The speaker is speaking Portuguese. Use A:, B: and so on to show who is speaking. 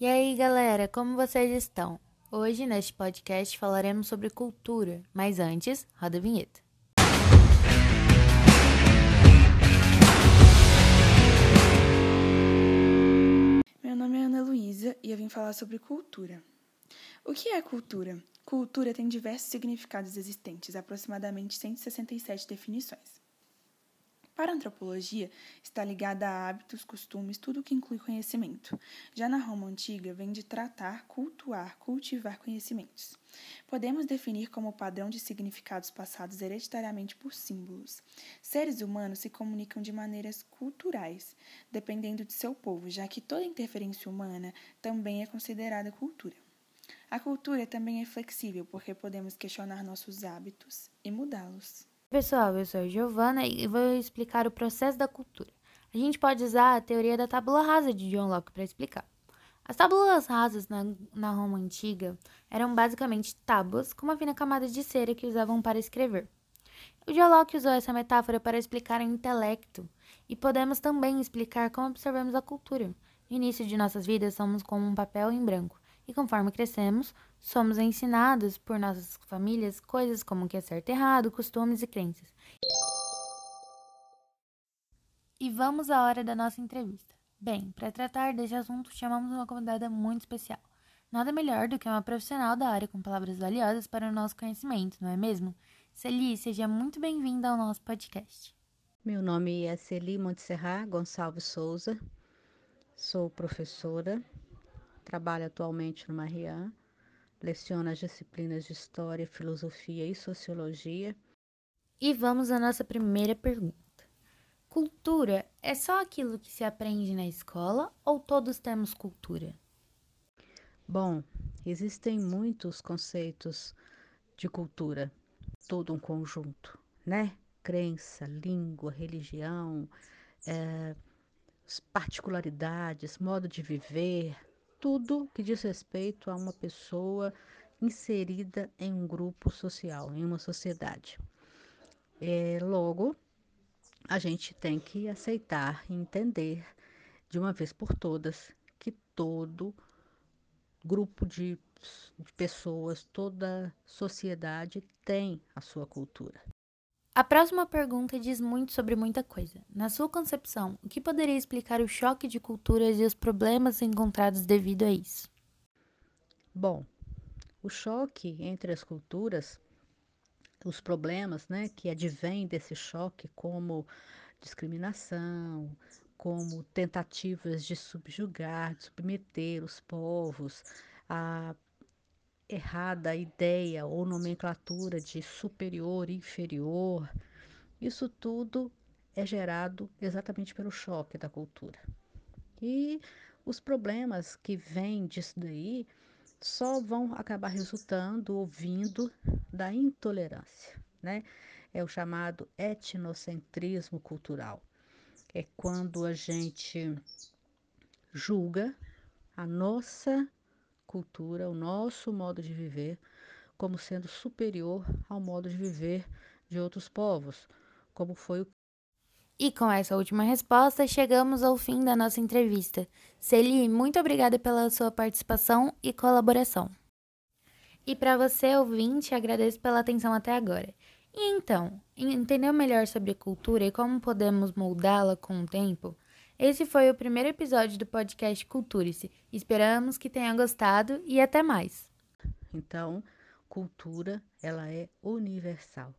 A: E aí, galera, como vocês estão? Hoje, neste podcast, falaremos sobre cultura, mas antes, roda a vinheta.
B: Meu nome é Ana Luísa e eu vim falar sobre cultura. O que é cultura? Cultura tem diversos significados existentes, aproximadamente 167 definições. Para a antropologia, está ligada a hábitos, costumes, tudo que inclui conhecimento. Já na Roma antiga, vem de tratar, cultuar, cultivar conhecimentos. Podemos definir como padrão de significados passados hereditariamente por símbolos. Seres humanos se comunicam de maneiras culturais, dependendo de seu povo, já que toda interferência humana também é considerada cultura. A cultura também é flexível, porque podemos questionar nossos hábitos e mudá-los.
A: Pessoal, eu sou a Giovana e vou explicar o processo da cultura. A gente pode usar a teoria da tábula rasa de John Locke para explicar. As tábulas rasas na, na Roma antiga eram basicamente tábuas com uma fina camada de cera que usavam para escrever. O John Locke usou essa metáfora para explicar o intelecto e podemos também explicar como observamos a cultura. No início de nossas vidas, somos como um papel em branco e conforme crescemos, somos ensinados por nossas famílias coisas como o que é certo e errado, costumes e crenças. E vamos à hora da nossa entrevista. Bem, para tratar desse assunto, chamamos uma convidada muito especial. Nada melhor do que uma profissional da área com palavras valiosas para o nosso conhecimento, não é mesmo? Celi, seja muito bem-vinda ao nosso podcast.
C: Meu nome é Celi Montserrat Gonçalves Souza, sou professora Trabalho atualmente no Marian, leciono as disciplinas de História, Filosofia e Sociologia.
A: E vamos à nossa primeira pergunta. Cultura é só aquilo que se aprende na escola ou todos temos cultura?
C: Bom, existem muitos conceitos de cultura, todo um conjunto, né? Crença, língua, religião, é, particularidades, modo de viver, tudo que diz respeito a uma pessoa inserida em um grupo social, em uma sociedade. É, logo, a gente tem que aceitar e entender de uma vez por todas que todo grupo de, de pessoas, toda sociedade tem a sua cultura.
A: A próxima pergunta diz muito sobre muita coisa. Na sua concepção, o que poderia explicar o choque de culturas e os problemas encontrados devido a isso?
C: Bom, o choque entre as culturas, os problemas né, que advêm desse choque, como discriminação, como tentativas de subjugar, de submeter os povos a errada ideia ou nomenclatura de superior inferior, isso tudo é gerado exatamente pelo choque da cultura. E os problemas que vêm disso daí só vão acabar resultando ou vindo da intolerância, né? É o chamado etnocentrismo cultural. É quando a gente julga a nossa cultura, o nosso modo de viver, como sendo superior ao modo de viver de outros povos, como foi o
A: e com essa última resposta, chegamos ao fim da nossa entrevista. Celi, muito obrigada pela sua participação e colaboração. E para você, ouvinte, agradeço pela atenção até agora. E então, entender melhor sobre cultura e como podemos moldá-la com o tempo? Esse foi o primeiro episódio do podcast Culture-se. Esperamos que tenha gostado e até mais.
C: Então, cultura, ela é universal.